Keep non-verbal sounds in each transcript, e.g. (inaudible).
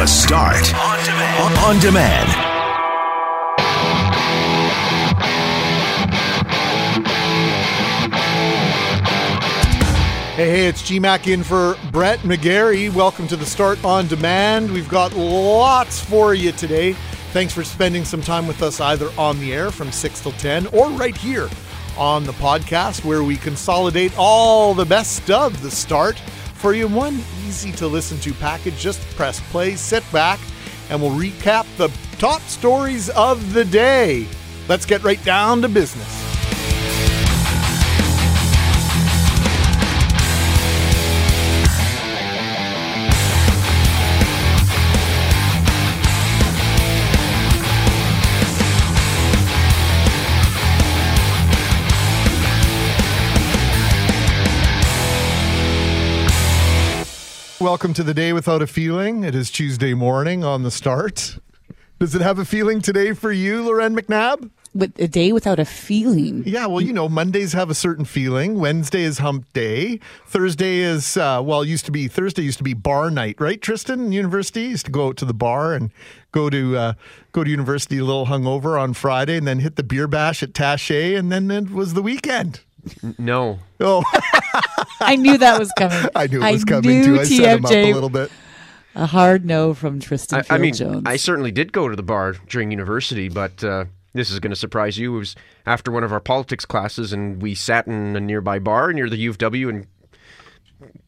The Start on demand. On demand. Hey, hey, it's GMAC in for Brett McGarry. Welcome to the Start on Demand. We've got lots for you today. Thanks for spending some time with us either on the air from 6 till 10 or right here on the podcast where we consolidate all the best of the start for you one easy to listen to package. Just press play, sit back, and we'll recap the top stories of the day. Let's get right down to business. Welcome to the day without a feeling. It is Tuesday morning on the start. Does it have a feeling today for you, Loren McNabb? With a day without a feeling. Yeah, well, you know, Mondays have a certain feeling. Wednesday is hump day. Thursday is, uh, well, used to be, Thursday used to be bar night, right, Tristan? University used to go out to the bar and go to uh, go to university a little hungover on Friday and then hit the beer bash at Taché, and then it was the weekend. No. Oh, I knew that was coming. (laughs) I knew it was I coming knew too. I set him up a little bit. A hard no from Tristan I, I mean, Field-Jones. I certainly did go to the bar during university, but uh, this is going to surprise you. It was after one of our politics classes, and we sat in a nearby bar near the U of W and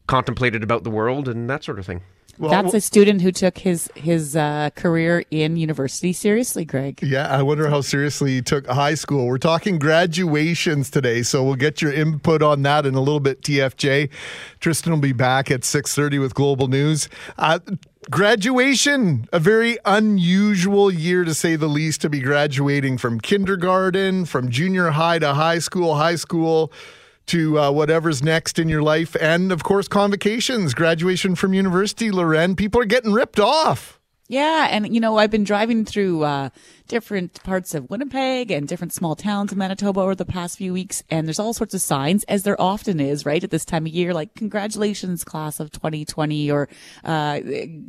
contemplated about the world and that sort of thing. Well, That's a student who took his his uh, career in university seriously, Greg. Yeah, I wonder how seriously he took high school. We're talking graduations today, so we'll get your input on that in a little bit. TFJ, Tristan will be back at six thirty with Global News. Uh, graduation, a very unusual year to say the least, to be graduating from kindergarten, from junior high to high school, high school to uh, whatever's next in your life, and of course convocations, graduation from university. Loren, people are getting ripped off. Yeah, and you know, I've been driving through uh, different parts of Winnipeg and different small towns in Manitoba over the past few weeks, and there's all sorts of signs, as there often is, right, at this time of year, like congratulations, class of 2020, or uh,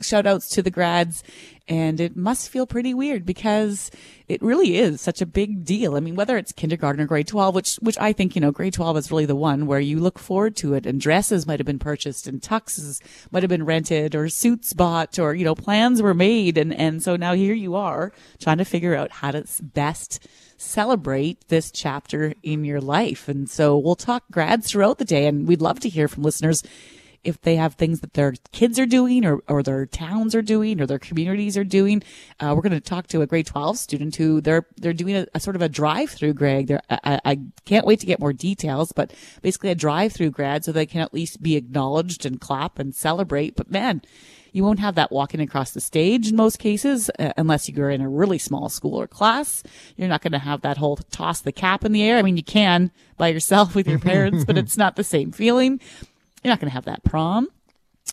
shout outs to the grads. And it must feel pretty weird because it really is such a big deal. I mean, whether it's kindergarten or grade 12, which, which I think, you know, grade 12 is really the one where you look forward to it and dresses might have been purchased and tuxes might have been rented or suits bought or, you know, plans were made. And, and so now here you are trying to figure out how to best celebrate this chapter in your life. And so we'll talk grads throughout the day and we'd love to hear from listeners if they have things that their kids are doing or, or their towns are doing or their communities are doing. Uh, we're going to talk to a grade 12 student who they're, they're doing a, a sort of a drive through, Greg. They're, I, I can't wait to get more details, but basically a drive through grad so they can at least be acknowledged and clap and celebrate. But man, you won't have that walking across the stage in most cases, uh, unless you're in a really small school or class. You're not going to have that whole toss the cap in the air. I mean, you can by yourself with your parents, but it's not the same feeling. You're not going to have that prom.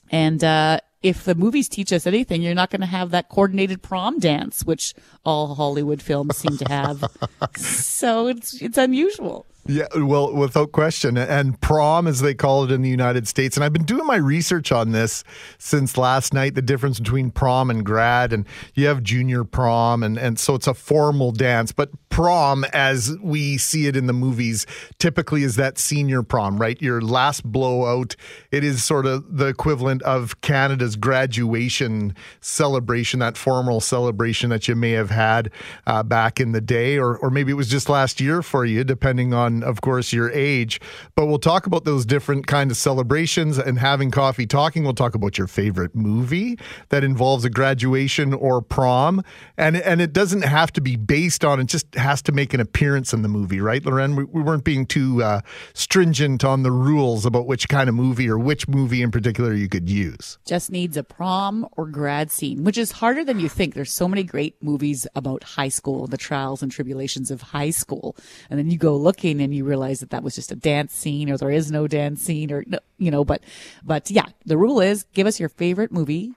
And, uh, if the movies teach us anything, you're not going to have that coordinated prom dance, which all Hollywood films seem to have. (laughs) so it's, it's unusual. Yeah, well, without question. And prom, as they call it in the United States. And I've been doing my research on this since last night the difference between prom and grad. And you have junior prom, and, and so it's a formal dance. But prom, as we see it in the movies, typically is that senior prom, right? Your last blowout. It is sort of the equivalent of Canada's graduation celebration, that formal celebration that you may have had uh, back in the day, or, or maybe it was just last year for you, depending on of course, your age. But we'll talk about those different kind of celebrations and having coffee talking. We'll talk about your favorite movie that involves a graduation or prom. And, and it doesn't have to be based on, it just has to make an appearance in the movie, right, Loren? We, we weren't being too uh, stringent on the rules about which kind of movie or which movie in particular you could use. Just needs a prom or grad scene, which is harder than you think. There's so many great movies about high school, the trials and tribulations of high school. And then you go looking and you realize that that was just a dance scene or there is no dance scene or, you know, but, but yeah, the rule is give us your favorite movie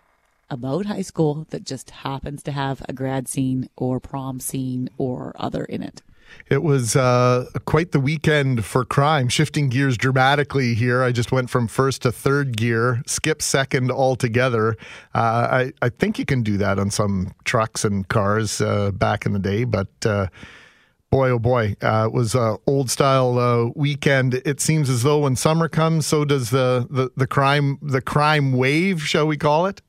about high school that just happens to have a grad scene or prom scene or other in it. It was uh, quite the weekend for crime, shifting gears dramatically here. I just went from first to third gear, skip second altogether. Uh, I, I think you can do that on some trucks and cars uh, back in the day, but uh, boy, oh boy, uh, it was a old style uh, weekend. It seems as though when summer comes, so does the, the, the crime the crime wave, shall we call it?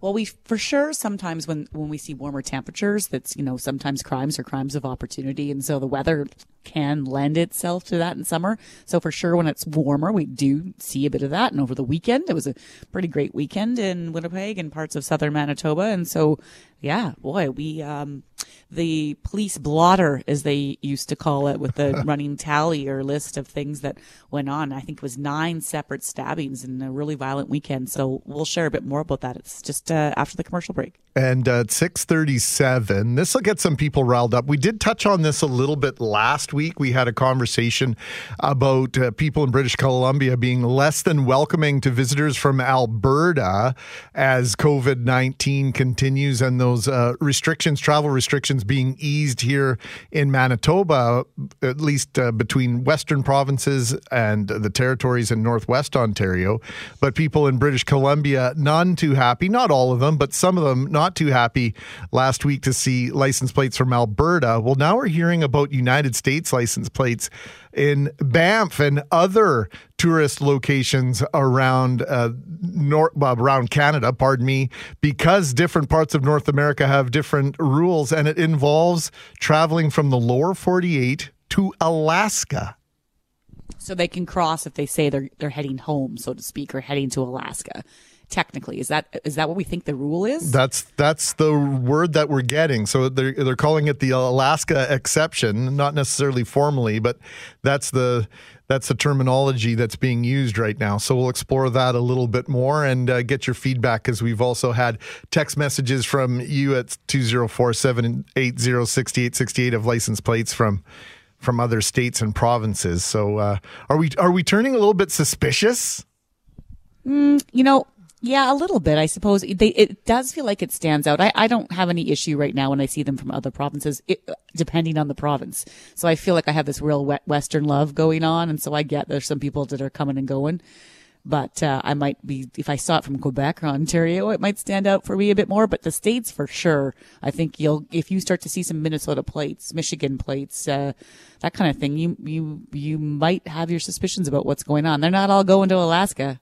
Well, we for sure sometimes when when we see warmer temperatures, that's you know sometimes crimes are crimes of opportunity, and so the weather can lend itself to that in summer. So for sure, when it's warmer, we do see a bit of that. And over the weekend, it was a pretty great weekend in Winnipeg and parts of southern Manitoba, and so yeah, boy, we um, the police blotter, as they used to call it, with the (laughs) running tally or list of things that went on. I think it was nine separate stabbings in a really violent weekend. So we'll share a bit more about that. It's just uh, after the commercial break. And uh, at 637, this will get some people riled up. We did touch on this a little bit last week. We had a conversation about uh, people in British Columbia being less than welcoming to visitors from Alberta as COVID 19 continues and those uh, restrictions, travel restrictions, being eased here in Manitoba, at least uh, between Western provinces and the territories in Northwest Ontario. But people in British Columbia, none too happy, not all of them, but some of them not too happy last week to see license plates from Alberta. Well, now we're hearing about United States license plates in Banff and other tourist locations around uh, nor- around Canada, pardon me, because different parts of North America have different rules, and it involves traveling from the lower 48 to Alaska. So they can cross if they say they're they're heading home, so to speak, or heading to Alaska technically. Is that is that what we think the rule is? That's that's the word that we're getting. So they're they're calling it the Alaska exception, not necessarily formally, but that's the that's the terminology that's being used right now. So we'll explore that a little bit more and uh, get your feedback because we've also had text messages from you at 204-780-6868 of license plates from from other states and provinces. So uh, are we are we turning a little bit suspicious? Mm, you know, yeah, a little bit, I suppose. They, it does feel like it stands out. I, I don't have any issue right now when I see them from other provinces, it, depending on the province. So I feel like I have this real Western love going on. And so I get there's some people that are coming and going. But uh, I might be, if I saw it from Quebec or Ontario, it might stand out for me a bit more. But the states, for sure, I think you'll, if you start to see some Minnesota plates, Michigan plates, uh, that kind of thing, you, you, you might have your suspicions about what's going on. They're not all going to Alaska.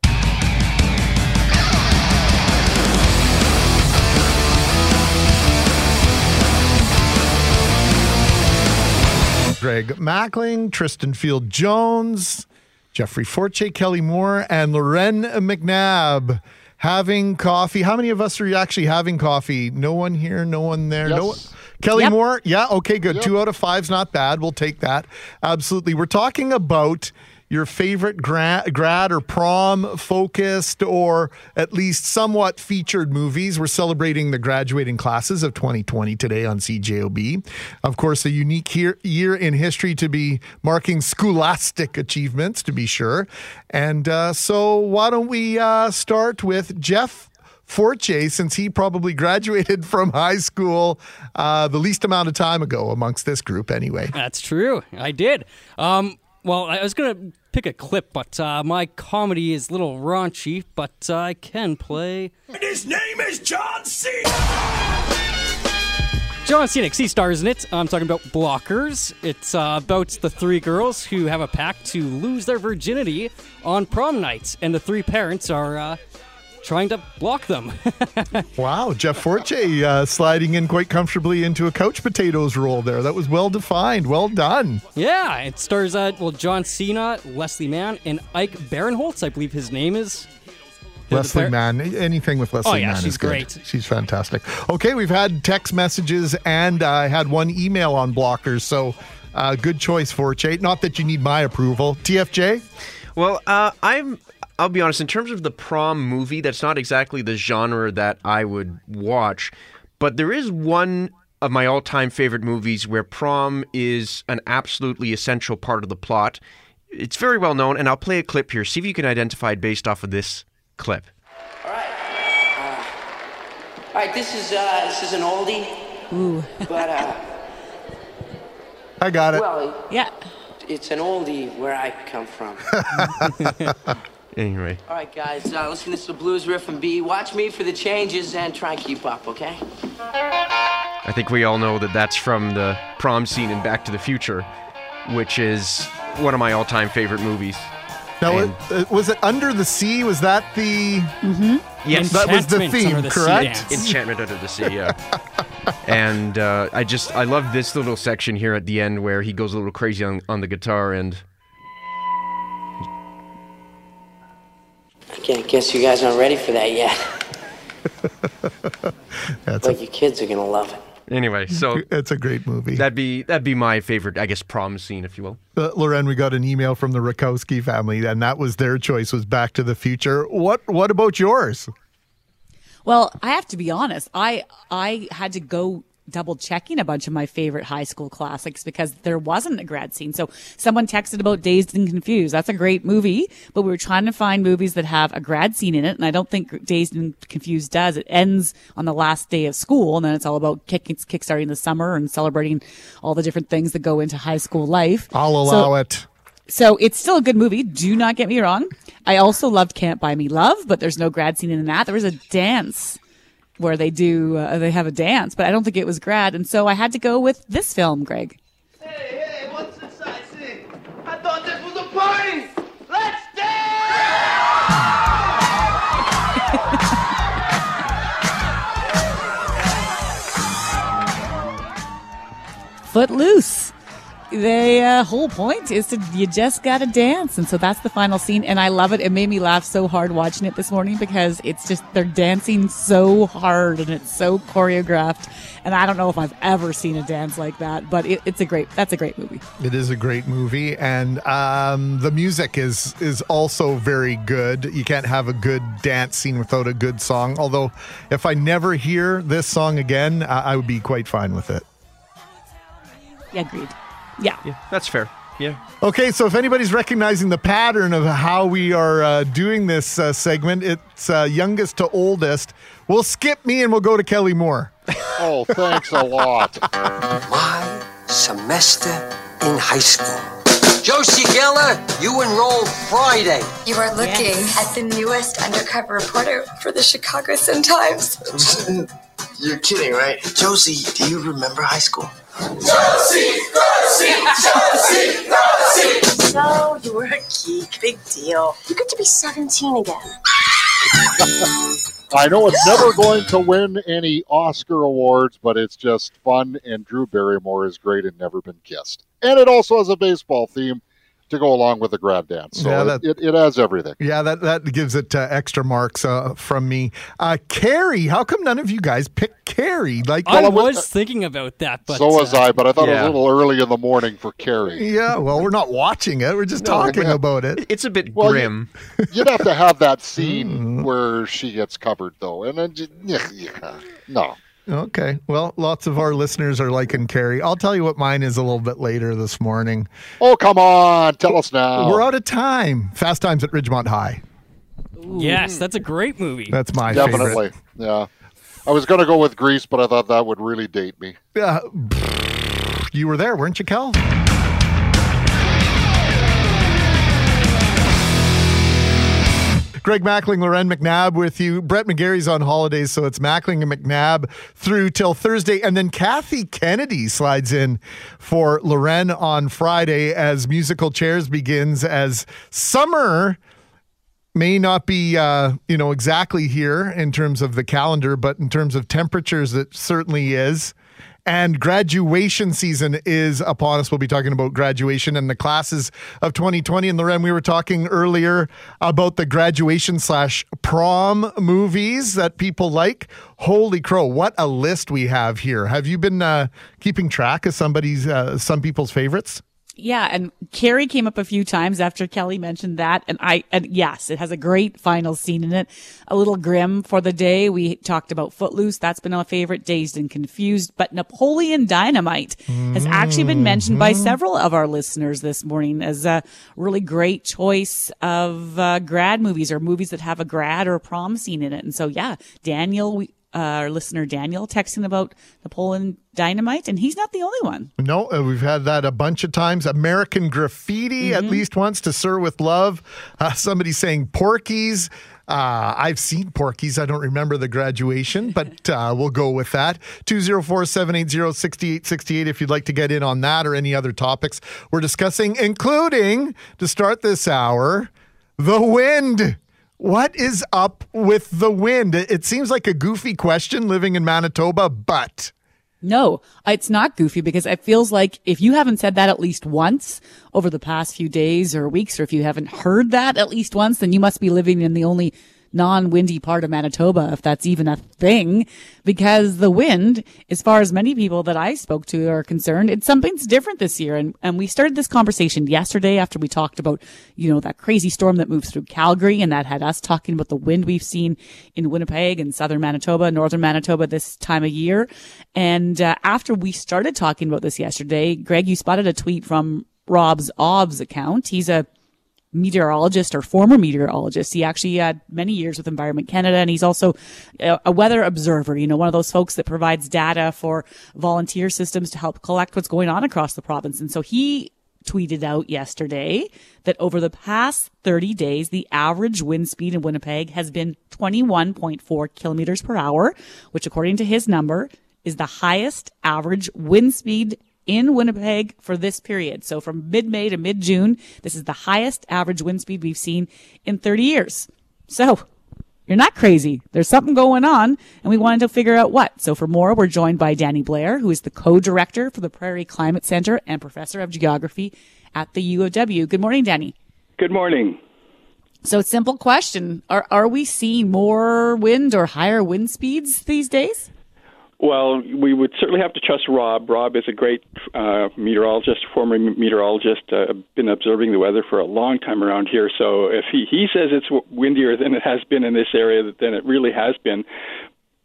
Greg Mackling, Tristan Field Jones, Jeffrey Forte, Kelly Moore, and Loren McNabb having coffee. How many of us are actually having coffee? No one here, no one there. Yes. No one. Kelly yep. Moore, yeah, okay, good. Yep. Two out of five's not bad. We'll take that. Absolutely. We're talking about your favorite grad, grad or prom focused or at least somewhat featured movies. We're celebrating the graduating classes of 2020 today on CJOB. Of course, a unique year, year in history to be marking scholastic achievements, to be sure. And uh, so, why don't we uh, start with Jeff Forte, since he probably graduated (laughs) from high school uh, the least amount of time ago amongst this group, anyway. That's true. I did. Um, well, I was going to pick a clip, but uh, my comedy is a little raunchy, but uh, I can play. And his name is John Cena! John Cena, he stars in it. I'm talking about Blockers. It's uh, about the three girls who have a pact to lose their virginity on prom night, and the three parents are uh, trying to block them. (laughs) wow, Jeff Forte uh, sliding in quite comfortably into a couch potatoes role there. That was well defined. Well done. Yeah, it stars uh, well John Cena, Leslie Mann, and Ike Barinholtz. I believe his name is. Leslie Mann. Anything with Leslie oh, yeah, Mann she's is good. great. She's fantastic. Okay, we've had text messages and I uh, had one email on blockers. So uh, good choice, Forte. Not that you need my approval. TFJ? Well, uh, I'm I'll be honest, in terms of the prom movie, that's not exactly the genre that I would watch. But there is one of my all time favorite movies where prom is an absolutely essential part of the plot. It's very well known, and I'll play a clip here. See if you can identify it based off of this clip. All right. Uh, all right, this is, uh, this is an oldie. Ooh. but, uh, I got it. Well, Yeah. it's an oldie where I come from. (laughs) Anyway, All right, guys, uh, listen to this blues riff and B. Watch me for the changes and try and keep up, okay? I think we all know that that's from the prom scene in Back to the Future, which is one of my all-time favorite movies. Now, And- uh, was it Under the Sea? Was that the. Mm-hmm. Yes, That was the theme, the correct? Enchantment Under the Sea, yeah. (laughs) and uh, I just I love this little section here at the end where he goes a little crazy on, on the guitar and Okay, I guess you guys aren't ready for that yet. (laughs) That's But a, you kids are gonna love it. anyway, so (laughs) it's a great movie. that'd be that'd be my favorite, I guess, prom scene, if you will. Uh, Loren, we got an email from the Rakowski family, and that was their choice was Back to the Future. What What about yours? Well, I have to be honest. I I had to go double checking a bunch of my favorite high school classics because there wasn't a grad scene. So someone texted about Dazed and Confused. That's a great movie, but we were trying to find movies that have a grad scene in it, and I don't think Dazed and Confused does. It ends on the last day of school, and then it's all about kick, kickstarting the summer and celebrating all the different things that go into high school life. I'll So- allow it. so it's still a good movie. Do not get me wrong. I also loved Can't Buy Me Love, but there's no grad scene in that. There was a dance where they do, uh, they have a dance, but I don't think it was grad. And so I had to go with this film, Greg. Hey, hey, what's this I see? I thought this was a party! Let's dance! (laughs) Footloose. The uh, whole point is to you just gotta dance, and so that's the final scene. And I love it. It made me laugh so hard watching it this morning because it's just they're dancing so hard and it's so choreographed. And I don't know if I've ever seen a dance like that, but it, it's a great. That's a great movie. It is a great movie, and um, the music is is also very good. You can't have a good dance scene without a good song. Although, if I never hear this song again, I, I would be quite fine with it. Yeah, agreed. Yeah. Yeah, that's fair. Yeah. Okay, so if anybody's recognizing the pattern of how we are uh, doing this uh, segment, it's uh, youngest to oldest. We'll skip me and we'll go to Kelly Moore. (laughs) Oh, thanks a lot. My semester in high school. Josie Geller, you enrolled Friday. You are looking at the newest undercover reporter for the Chicago Sun Times. You're kidding, right? Josie, do you remember high school? Josie, Josie, Josie, Josie. No, you were a geek. Big deal. You get to be 17 again. I know it's never going to win any Oscar awards, but it's just fun, and Drew Barrymore is great and never been kissed. And it also has a baseball theme to go along with the grad dance. So Yeah, it, that- it, it has everything. Yeah, that, that gives it uh, extra marks uh, from me. Uh, Carrie, how come none of you guys picked Carrie? Like, I Well, I was- was thinking about that, but so was uh, I, but I thought it was a little early in the morning for Carrie. yeah, well, we're not watching it. We're just talking yeah. about it. It's a bit Well, grim. (laughs) You'd have to have that scene Mm-hmm. where she gets covered, though. And then, yeah, yeah. no. Okay. Well, lots of our listeners are liking Carrie. I'll tell you what mine is a little bit later this morning. Oh, come on. Tell us now. We're out of time. Fast Times at Ridgemont High. yes, that's a great movie. That's my Definitely. favorite. Yeah. I was going to go with Grease, but I thought that would really date me. Uh, you were there, weren't you, Kel? Greg Mackling, Loren McNabb with you. Brett McGarry's on holidays, so it's Mackling and McNabb through till Thursday. And then Kathy Kennedy slides in for Loren on Friday as Musical Chairs begins as summer may not be uh, you know exactly here in terms of the calendar, but in terms of temperatures, it certainly is. And graduation season is upon us. We'll be talking about graduation and the classes of 2020. And Loren, we were talking earlier about the graduation slash prom movies that people like. Holy crow! What a list we have here. Have you been uh, keeping track of somebody's uh, some people's favorites? Yeah, and Carrie came up a few times after Kelly mentioned that, and I and yes, it has a great final scene in it. A little grim for the day. We talked about Footloose. That's been a favorite. Dazed and Confused, but Napoleon Dynamite has actually been mentioned by several of our listeners this morning as a really great choice of uh, grad movies or movies that have a grad or a prom scene in it. And so, yeah, Daniel. We, uh, our listener Daniel texting about the Poland Dynamite, and he's not the only one. No, uh, we've had that a bunch of times. American Graffiti, at least once, to Sir with Love. Uh, somebody saying Porky's. Uh, I've seen Porky's. I don't remember the graduation, but uh, we'll go with that. 204 780 6868 if you'd like to get in on that or any other topics we're discussing, including to start this hour, the wind. What is up with the wind? It seems like a goofy question living in Manitoba, but. No, it's not goofy because it feels like if you haven't said that at least once over the past few days or weeks, or if you haven't heard that at least once, then you must be living in the only non-windy part of Manitoba, if that's even a thing, because the wind, as far as many people that I spoke to are concerned, it's something's different this year. And, and we started this conversation yesterday after we talked about, you know, that crazy storm that moved through Calgary and that had us talking about the wind we've seen in Winnipeg and southern Manitoba, northern Manitoba this time of year. And uh, after we started talking about this yesterday, Greg, you spotted a tweet from Rob's OBS account. He's a meteorologist or former meteorologist. He actually had many years with Environment Canada and he's also a, weather observer, you know, one of those folks that provides data for volunteer systems to help collect what's going on across the province. And so he tweeted out yesterday that over the past 30 days, the average wind speed in Winnipeg has been 21.4 kilometers per hour, which according to his number is the highest average wind speed in Winnipeg for this period. So from mid-May to mid-June, this is the highest average wind speed we've seen in 30 years. So you're not crazy. There's something going on and we wanted to figure out what. So for more, we're joined by Danny Blair, who is the co-director for the Prairie Climate Center and professor of geography at the U of W. Good morning, Danny. Good morning. So simple question. Are, are we seeing more wind or higher wind speeds these days? Well, we would certainly have to trust Rob. Rob is a great uh, meteorologist, former meteorologist, uh, been observing the weather for a long time around here. So if he, he says it's windier than it has been in this area, then it really has been.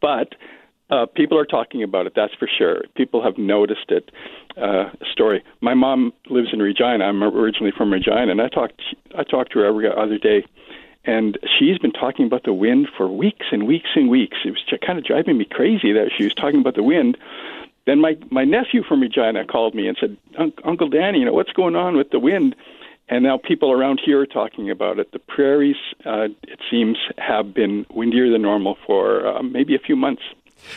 But uh, people are talking about it, that's for sure. People have noticed it. Uh, story. My mom lives in Regina. I'm originally from Regina, and I talked I talked to her every other day and she's been talking about the wind for weeks and weeks and weeks. It was kind of driving me crazy that she was talking about the wind. Then my my nephew from Regina called me and said, "Uncle Danny, you know what's going on with the wind?" And now people around here are talking about it. The prairies, uh, it seems, have been windier than normal for uh, maybe a few months.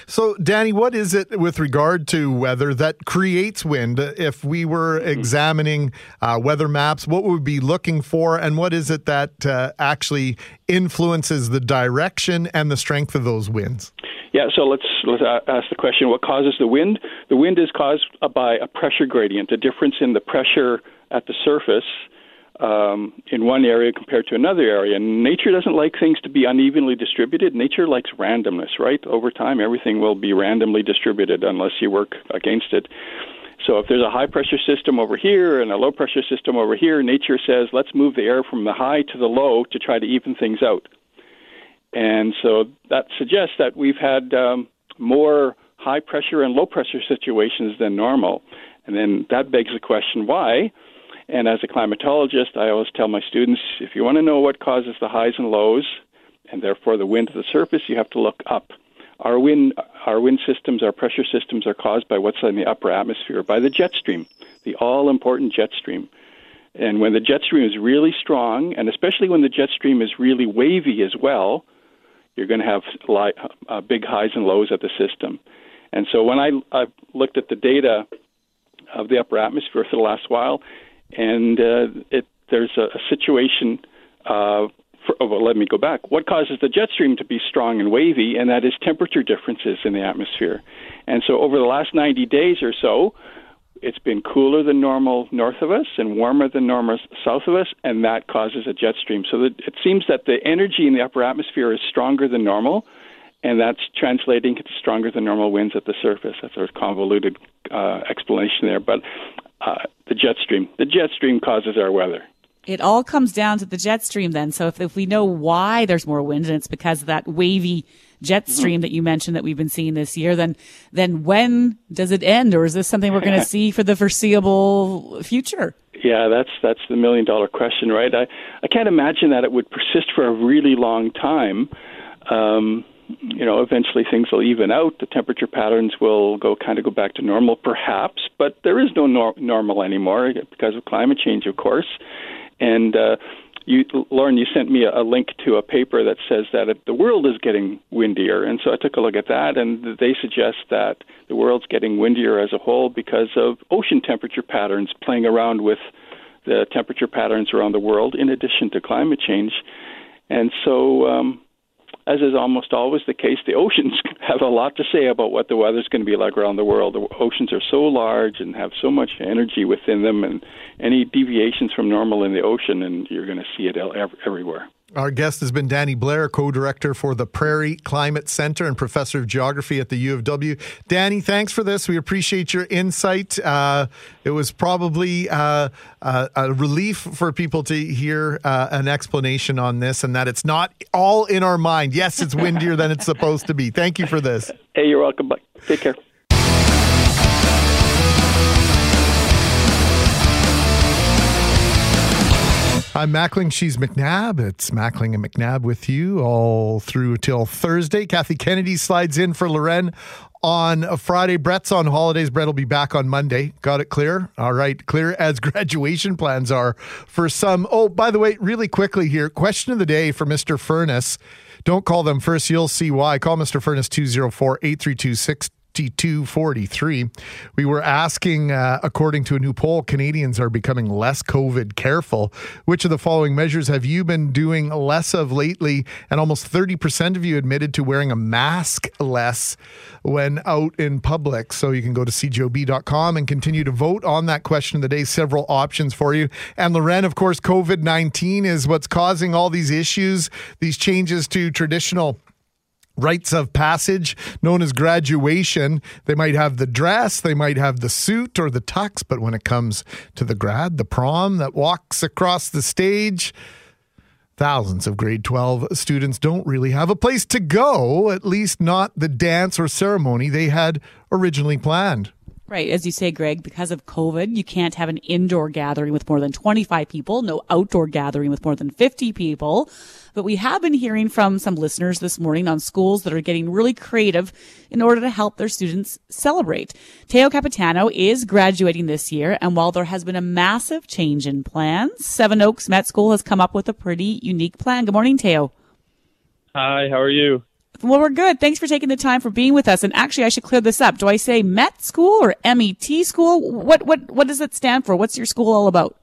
So, Danny, what is it with regard to weather that creates wind? If we were mm-hmm. examining uh, weather maps, what would we be looking for, and what is it that uh, actually influences the direction and the strength of those winds? Yeah, so let's let's ask the question: What causes the wind? The wind is caused by a pressure gradient, a difference in the pressure at the surface um, in one area compared to another area. And nature doesn't like things to be unevenly distributed. Nature likes randomness, right? Over time, everything will be randomly distributed unless you work against it. So if there's a high pressure system over here and a low pressure system over here, nature says, let's move the air from the high to the low to try to even things out. And so that suggests that we've had um, more high pressure and low pressure situations than normal. And then that begs the question why? And as a climatologist, I always tell my students if you want to know what causes the highs and lows, and therefore the wind at the surface, you have to look up. Our wind, our wind systems, our pressure systems are caused by what's in the upper atmosphere, by the jet stream, the all important jet stream. And when the jet stream is really strong, and especially when the jet stream is really wavy as well, you're going to have uh, big highs and lows at the system. And so when I, I looked at the data of the upper atmosphere for the last while, and uh, it, there's a, a situation. Uh, for, oh, well, let me go back. What causes the jet stream to be strong and wavy, and that is temperature differences in the atmosphere. And so, over the last 90 days or so, it's been cooler than normal north of us and warmer than normal south of us, and that causes a jet stream. So it seems that the energy in the upper atmosphere is stronger than normal, and that's translating into stronger than normal winds at the surface. That's a convoluted uh, explanation there, but uh, the jet stream. The jet stream causes our weather. It all comes down to the jet stream then. So if, if we know why there's more wind and it's because of that wavy jet mm-hmm. stream mm-hmm. that you mentioned that we've been seeing this year, then then when does it end, or is this something we're going (laughs) to see for the foreseeable future? Yeah, that's that's the million dollar question, right? I I can't imagine that it would persist for a really long time. Um, you know, eventually things will even out. The temperature patterns will go kind of go back to normal, perhaps, but there is no nor- normal anymore because of climate change, of course. And uh, you, Loren, you sent me a, a link to a paper that says that if the world is getting windier, and so I took a look at that, and they suggest that the world's getting windier as a whole because of ocean temperature patterns playing around with the temperature patterns around the world, in addition to climate change. And so, um, as is almost always the case, the oceans (laughs) have a lot to say about what the weather's going to be like around the world. The oceans are so large and have so much energy within them, and any deviations from normal in the ocean, and you're going to see it everywhere. Our guest has been Danny Blair, co director for the Prairie Climate Center and professor of geography at the U of W. Danny, thanks for this. We appreciate your insight. Uh, it was probably uh, uh, a relief for people to hear uh, an explanation on this and that it's not all in our mind. Yes, it's windier than it's supposed to be. Thank you for this. Hey, you're welcome. Bye. Take care. I'm Mackling. She's McNabb. It's Mackling and McNabb with you all through till Thursday. Kathy Kennedy slides in for Loren on Friday. Brett's on holidays. Brett will be back on Monday. Got it clear? All right. Clear as (laughs) graduation plans are for some. Oh, by the way, really quickly here question of the day for Mr. Furnace. Don't call them first. You'll see why. Call Mr. Furnace 204 832 5243. We were asking, uh, according to a new poll, Canadians are becoming less COVID careful. Which of the following measures have you been doing less of lately? And almost 30% of you admitted to wearing a mask less when out in public. So you can go to cjob.com and continue to vote on that question of the day. Several options for you. And Loren, of course, COVID 19 is what's causing all these issues, these changes to traditional rites of passage known as graduation. They might have the dress, they might have the suit or the tux, but when it comes to the grad, the prom that walks across the stage, thousands of grade 12 students don't really have a place to go, at least not the dance or ceremony they had originally planned. Right. As you say, Greg, because of COVID, you can't have an indoor gathering with more than 25 people, no outdoor gathering with more than 50 people. But we have been hearing from some listeners this morning on schools that are getting really creative in order to help their students celebrate. Teo Capitano is graduating this year. And while there has been a massive change in plans, Seven Oaks Met School has come up with a pretty unique plan. Good morning, Teo. Hi, how are you? Well, we're good. Thanks for taking the time for being with us. And actually, I should clear this up. Do I say Met School or MET School? What what what does it stand for? What's your school all about?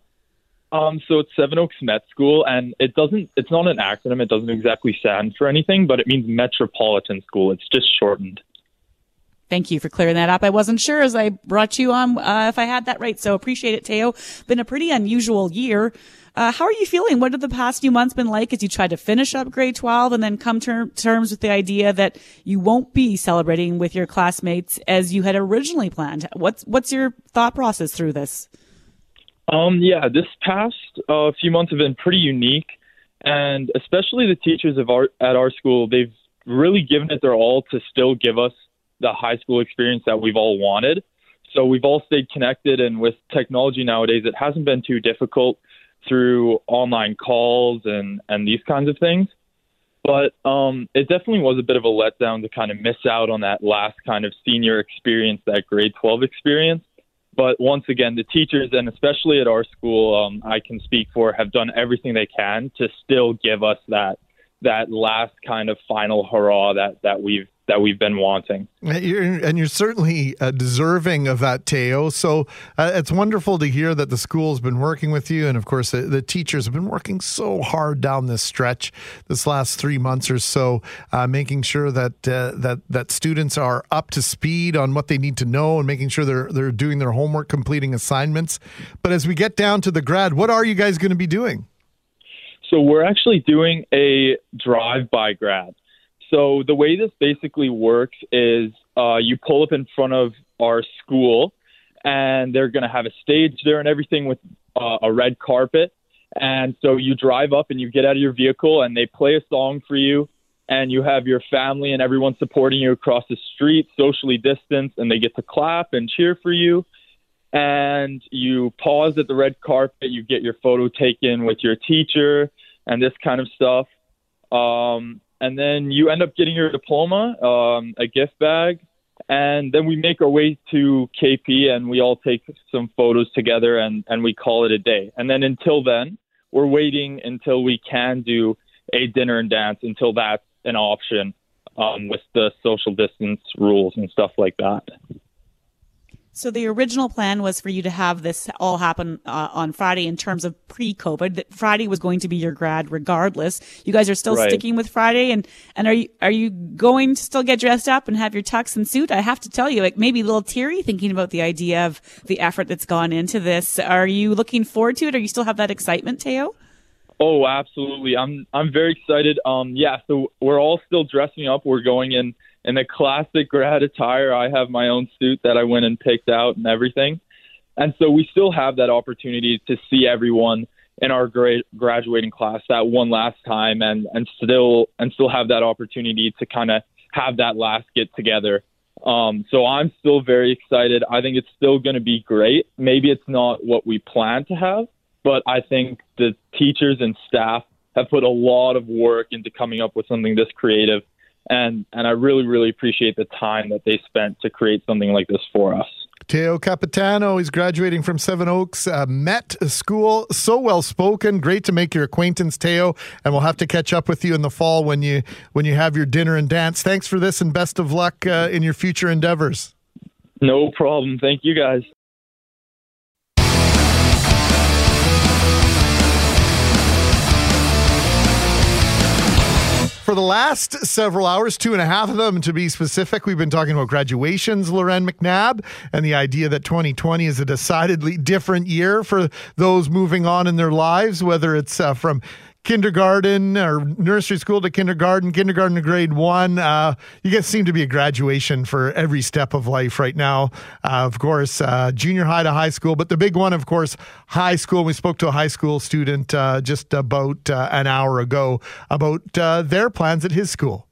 Um, so it's Seven Oaks Met School, and it doesn't. It's not an acronym. It doesn't exactly stand for anything, but it means Metropolitan School. It's just shortened. Thank you for clearing that up. I wasn't sure as I brought you on uh, if I had that right. So appreciate it, Teo. Been a pretty unusual year. Uh, how are you feeling? What have the past few months been like as you try to finish up grade 12 and then come to terms with the idea that you won't be celebrating with your classmates as you had originally planned? What's, what's your thought process through this? Um, yeah, this past uh, few months have been pretty unique, and especially the teachers of our, at our school, they've really given it their all to still give us the high school experience that we've all wanted. So we've all stayed connected, and with technology nowadays, it hasn't been too difficult through online calls and and these kinds of things. But um, it definitely was a bit of a letdown to kind of miss out on that last kind of senior experience, that grade 12 experience. But once again, the teachers and especially at our school, um, I can speak for, have done everything they can to still give us that that last kind of final hurrah that that we've that we've been wanting. You're, and you're certainly uh, deserving of that, Teo. So uh, it's wonderful to hear that the school's been working with you. And of course, the, the, teachers have been working so hard down this stretch, this last three months or so, uh, making sure that, uh, that, that students are up to speed on what they need to know and making sure they're, they're doing their homework, completing assignments. But as we get down to the grad, what are you guys going to be doing? So we're actually doing a drive-by grad. So the way this basically works is uh, you pull up in front of our school, and they're going to have a stage there and everything with uh, a red carpet. And so you drive up and you get out of your vehicle, and they play a song for you, and you have your family and everyone supporting you across the street, socially distanced, and they get to clap and cheer for you. And you pause at the red carpet, you get your photo taken with your teacher, and this kind of stuff. Um, and then you end up getting your diploma, um, a gift bag, and then we make our way to KP and we all take some photos together and, and we call it a day. And then until then, we're waiting until we can do a dinner and dance until that's an option um, with the social distance rules and stuff like that. So the original plan was for you to have this all happen uh, on Friday in terms of pre-COVID. That Friday was going to be your grad regardless. You guys are still Right. sticking with Friday, and and are you are you going to still get dressed up and have your tux and suit? I have to tell you, like maybe a little teary thinking about the idea of the effort that's gone into this. Are you looking forward to it? Or you still have that excitement, Teo? Oh, absolutely. I'm I'm very excited. Um, yeah, so we're all still dressing up. We're going in in the classic grad attire. I have my own suit that I went and picked out and everything. And so we still have that opportunity to see everyone in our gra- graduating class that one last time and and still and still have that opportunity to kind of have that last get together. Um, so I'm still very excited. I think it's still going to be great. Maybe it's not what we plan to have, but I think the teachers and staff have put a lot of work into coming up with something this creative, and and I really really appreciate the time that they spent to create something like this for us. Teo Capitano is graduating from Seven Oaks uh, Met School. So well spoken. Great to make your acquaintance, Teo. And we'll have to catch up with you in the fall when you when you have your dinner and dance. Thanks for this, and best of luck uh, in your future endeavors. No problem. Thank you guys. For the last several hours, two and a half of them to be specific, we've been talking about graduations, Loren McNabb, and the idea that 2020 is a decidedly different year for those moving on in their lives, whether it's uh, from kindergarten or nursery school to kindergarten, kindergarten to grade one. Uh, you guys seem to be a graduation for every step of life right now. Uh, of course, uh, junior high to high school, but the big one, of course, high school. We spoke to a high school student uh, just about uh, an hour ago about uh, their plans at his school.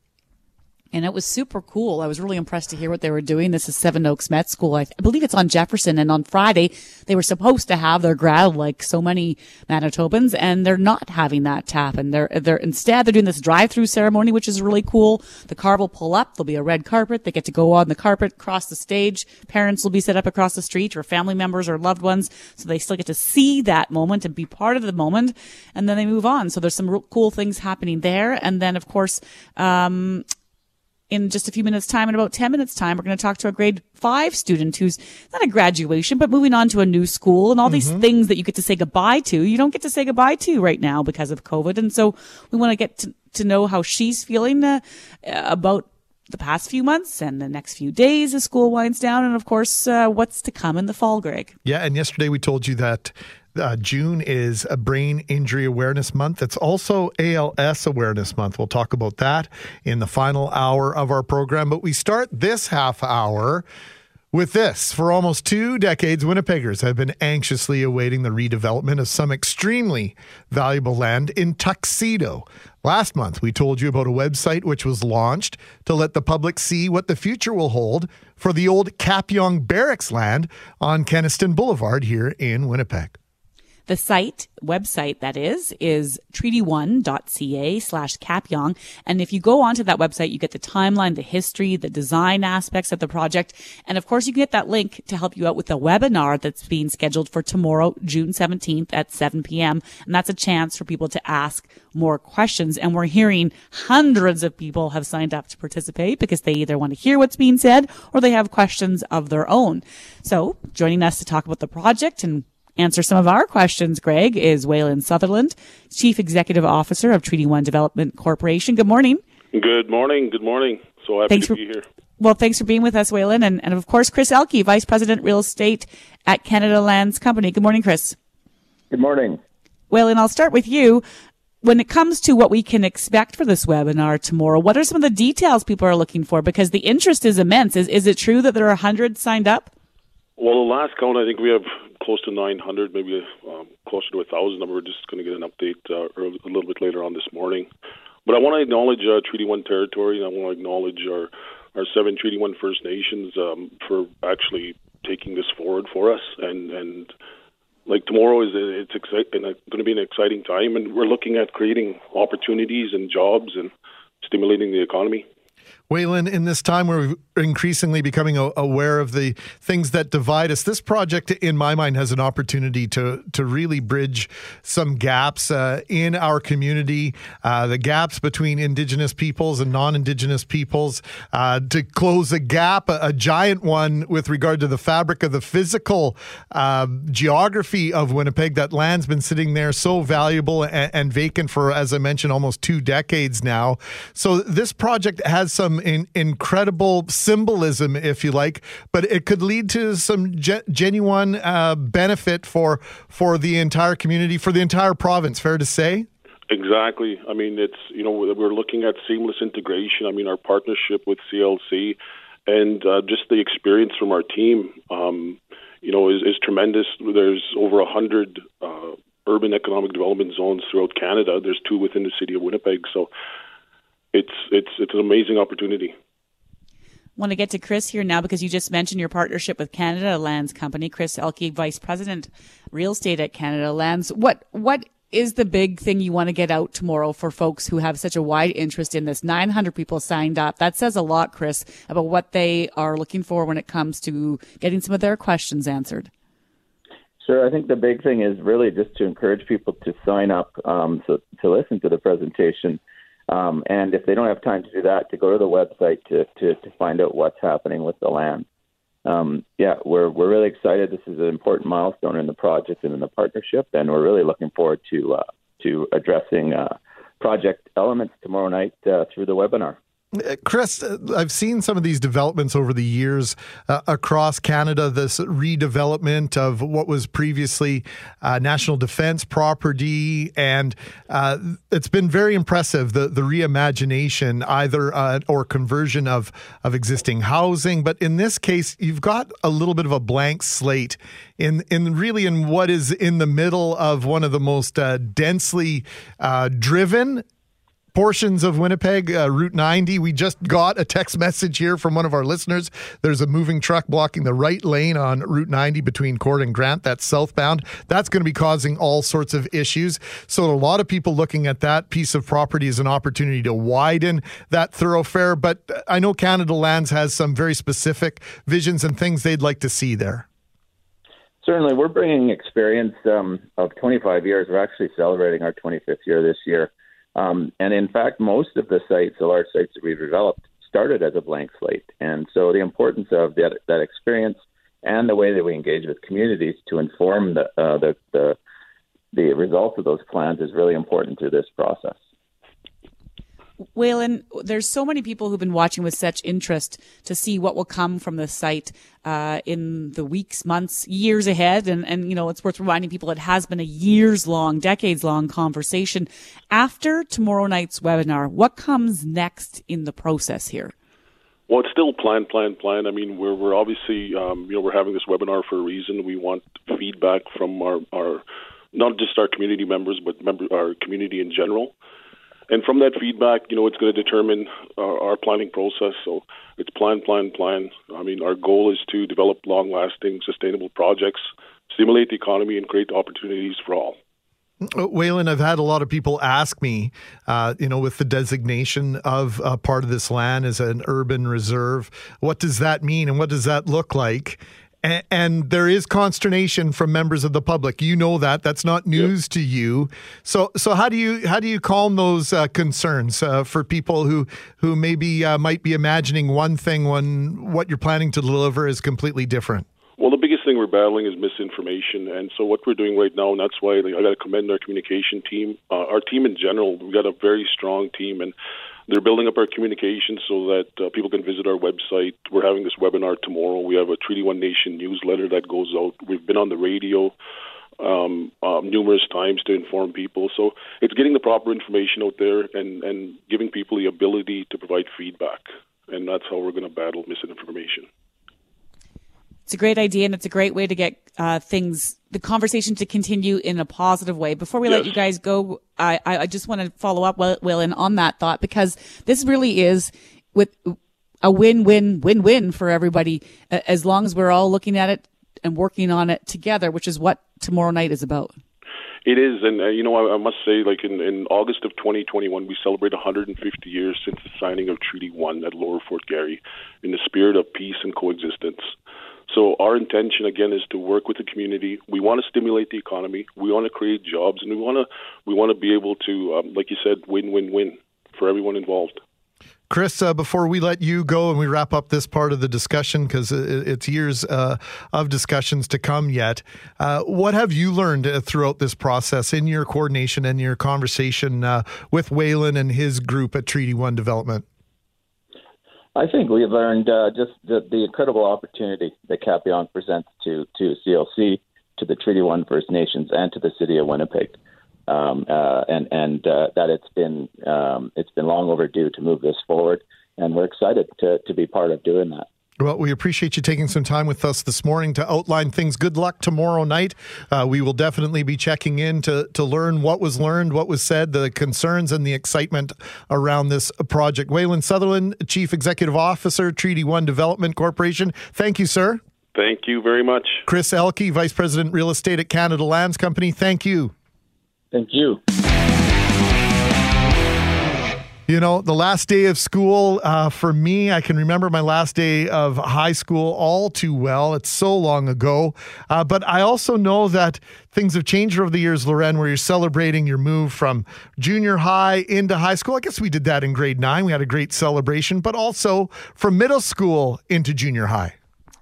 And it was super cool. I was really impressed to hear what they were doing. This is Seven Oaks Met School. I, I believe it's on Jefferson. And on Friday, they were supposed to have their grad like so many Manitobans, and they're not having that happen. They're, they're instead, they're doing this drive-through ceremony, which is really cool. The car will pull up. There'll be a red carpet. They get to go on the carpet, cross the stage. Parents will be set up across the street or family members or loved ones. So they still get to see that moment and be part of the moment. And then they move on. So there's some real cool things happening there. And then, of course, um, in just a few minutes time, in about 10 minutes time, we're going to talk to a grade five student who's not a graduation, but moving on to a new school and all these Mhm. things that you get to say goodbye to. You don't get to say goodbye to right now because of COVID. And so we want to get to, to know how she's feeling uh, about the past few months and the next few days as school winds down. And of course, uh, what's to come in the fall, Greg. Yeah, and yesterday we told you that uh, June is a Brain Injury Awareness Month. It's also ALS Awareness Month. We'll talk about that in the final hour of our program. But we start this half hour with this. For almost two decades, Winnipeggers have been anxiously awaiting the redevelopment of some extremely valuable land in Tuxedo. Last month, we told you about a website which was launched to let the public see what the future will hold for the old Kapyong Barracks land on Kenaston Boulevard here in Winnipeg. The site, website that is, is treaty1.ca slash kapyong. And if you go onto that website, you get the timeline, the history, the design aspects of the project. And of course, you can get that link to help you out with the webinar that's being scheduled for tomorrow, June 17th at 7 p.m. And that's a chance for people to ask more questions. And we're hearing hundreds of people have signed up to participate because they either want to hear what's being said or they have questions of their own. So joining us to talk about the project and answer some of our questions, Greg, is Waylon Sutherland, Chief Executive Officer of Treaty One Development Corporation. Good morning. Good morning. Good morning. So happy Thanks to for- be here. Well, thanks for being with us, Waylon. And, and of course, Chris Elke, Vice President Real Estate at Canada Lands Company. Good morning, Chris. Good morning. Waylon, I'll start with you. When it comes to what we can expect for this webinar tomorrow, what are some of the details people are looking for? Because the interest is immense. Is, is it true that there are 100 signed up? Well, the last count, I think we have close to 900, maybe um, closer to 1,000. We're just going to get an update uh, early, a little bit later on this morning. But I want to acknowledge uh, Treaty One territory, and I want to acknowledge our our seven Treaty One First Nations um, for actually taking this forward for us. And and like tomorrow is it's it's going to be an exciting time, and we're looking at creating opportunities and jobs and stimulating the economy. Waylon, in this time where we're increasingly becoming aware of the things that divide us, this project, in my mind, has an opportunity to to really bridge some gaps uh, in our community, uh, the gaps between Indigenous peoples and non-Indigenous peoples, uh, to close a gap, a, a, giant one, with regard to the fabric of the physical uh, geography of Winnipeg. That land's been sitting there so valuable and, and vacant for, as I mentioned, almost two decades now. So this project has some in, incredible symbolism, if you like, but it could lead to some ge- genuine uh, benefit for for the entire community, for the entire province. Fair to say. Exactly. I mean, it's you know we're looking at seamless integration. I mean, our partnership with CLC and uh, just the experience from our team, um, you know, is, is tremendous. There's over a hundred uh, urban economic development zones throughout Canada. There's two within the city of Winnipeg. So it's it's it's an amazing opportunity. I Want to get to Chris here now because you just mentioned your partnership with Canada Lands Company. Chris Elke, Vice President, Real Estate at Canada Lands. What what is the big thing you want to get out tomorrow for folks who have such a wide interest in this? 900 people signed up. That says a lot, Chris, about what they are looking for when it comes to getting some of their questions answered. Sure. I think the big thing is really just to encourage people to sign up um, so, to listen to the presentation. Um, and if they don't have time to do that, to go to the website to, to, to find out what's happening with the land. Um, yeah, we're we're really excited. This is an important milestone in the project and in the partnership, and we're really looking forward to uh, to addressing uh, project elements tomorrow night uh, through the webinar. Chris, uh, I've seen some of these developments over the years uh, across Canada. This redevelopment of what was previously uh, national defense property, and uh, it's been very impressive. The the reimagination, either uh, or conversion of of existing housing, but in this case, you've got a little bit of a blank slate in in really in what is in the middle of one of the most uh, densely driven portions of Winnipeg, uh, Route 90. We just got a text message here from one of our listeners. There's a moving truck blocking the right lane on Route 90 between Court and Grant. That's southbound. That's going to be causing all sorts of issues. So, a lot of people looking at that piece of property as an opportunity to widen that thoroughfare. But I know Canada Lands has some very specific visions and things they'd like to see there. Certainly, we're bringing experience um, of 25 years. We're actually celebrating our 25th year this year. Um, and in fact, most of the sites, the large sites that we've developed, started as a blank slate. And so the importance of that, that experience and the way that we engage with communities to inform the, uh, the, the, the results of those plans is really important to this process. Waylon, there's so many people who've been watching with such interest to see what will come from the site uh, in the weeks, months, years ahead. And, and, you know, it's worth reminding people it has been a years long, decades long conversation. After tomorrow night's webinar, what comes next in the process here? Well, it's still plan, plan, plan. I mean, we're we're obviously um, you know we're having this webinar for a reason. We want feedback from our our not just our community members, but member our community in general. And from that feedback, you know, it's going to determine our, our planning process. So it's plan, plan, plan. I mean, our goal is to develop long lasting, sustainable projects, stimulate the economy, and create opportunities for all. Uh, Waylon, I've had a lot of people ask me, uh, you know, with the designation of uh, part of this land as an urban reserve, what does that mean and what does that look like? And, and, there is consternation from members of the public. You know that. That's not news yep. to you. So, so how do you how do you calm those uh, concerns uh, for people who who maybe uh, might be imagining one thing when what you're planning to deliver is completely different? Well, the biggest thing we're battling is misinformation, and so what we're doing right now, and that's why like, I got to commend our communication team, uh, our team in general. We've got a very strong team, and they're building up our communication so that uh, people can visit our website. We're having this webinar tomorrow. We have a Treaty One Nation newsletter that goes out. We've been on the radio um, um, numerous times to inform people. So it's getting the proper information out there and, and giving people the ability to provide feedback. And that's how we're going to battle misinformation it's a great idea and it's a great way to get uh, things the conversation to continue in a positive way before we yes. let you guys go i i just want to follow up Waylon on that thought because this really is with a win-win win-win for everybody as long as we're all looking at it and working on it together which is what tomorrow night is about It is, and uh, you know, I, I must say, like in, in August of 2021, we celebrate 150 years since the signing of Treaty One at Lower Fort Garry, in the spirit of peace and coexistence. So our intention again is to work with the community. We want to stimulate the economy. We want to create jobs, and we want to we want to be able to, um, like you said, win win win for everyone involved. Chris, uh, before we let you go and we wrap up this part of the discussion, because it's years uh, of discussions to come yet, uh, what have you learned uh, throughout this process in your coordination and your conversation uh, with Waylon and his group at Treaty One Development? I think we've learned uh, just the, the, incredible opportunity that Kapyong presents to, to CLC, to the Treaty One First Nations, and to the city of Winnipeg um, uh, and and uh, that it's been um, it's been long overdue to move this forward, and we're excited to to be part of doing that. Well, we appreciate you taking some time with us this morning to outline things. Good luck tomorrow night. Uh, we will definitely be checking in to, to learn what was learned, what was said, the concerns and the excitement around this project. Waylon Sutherland, Chief Executive Officer, Treaty One Development Corporation. Thank you, sir. Thank you very much. Chris Elke, Vice President, Real Estate at Canada Lands Company. Thank you. Thank you. You know, the last day of school uh, for me, I can remember my last day of high school all too well. It's so long ago. Uh, but I also know that things have changed over the years, Loren, where you're celebrating your move from junior high into high school. I guess we did that in grade nine. We had a great celebration, but also from middle school into junior high.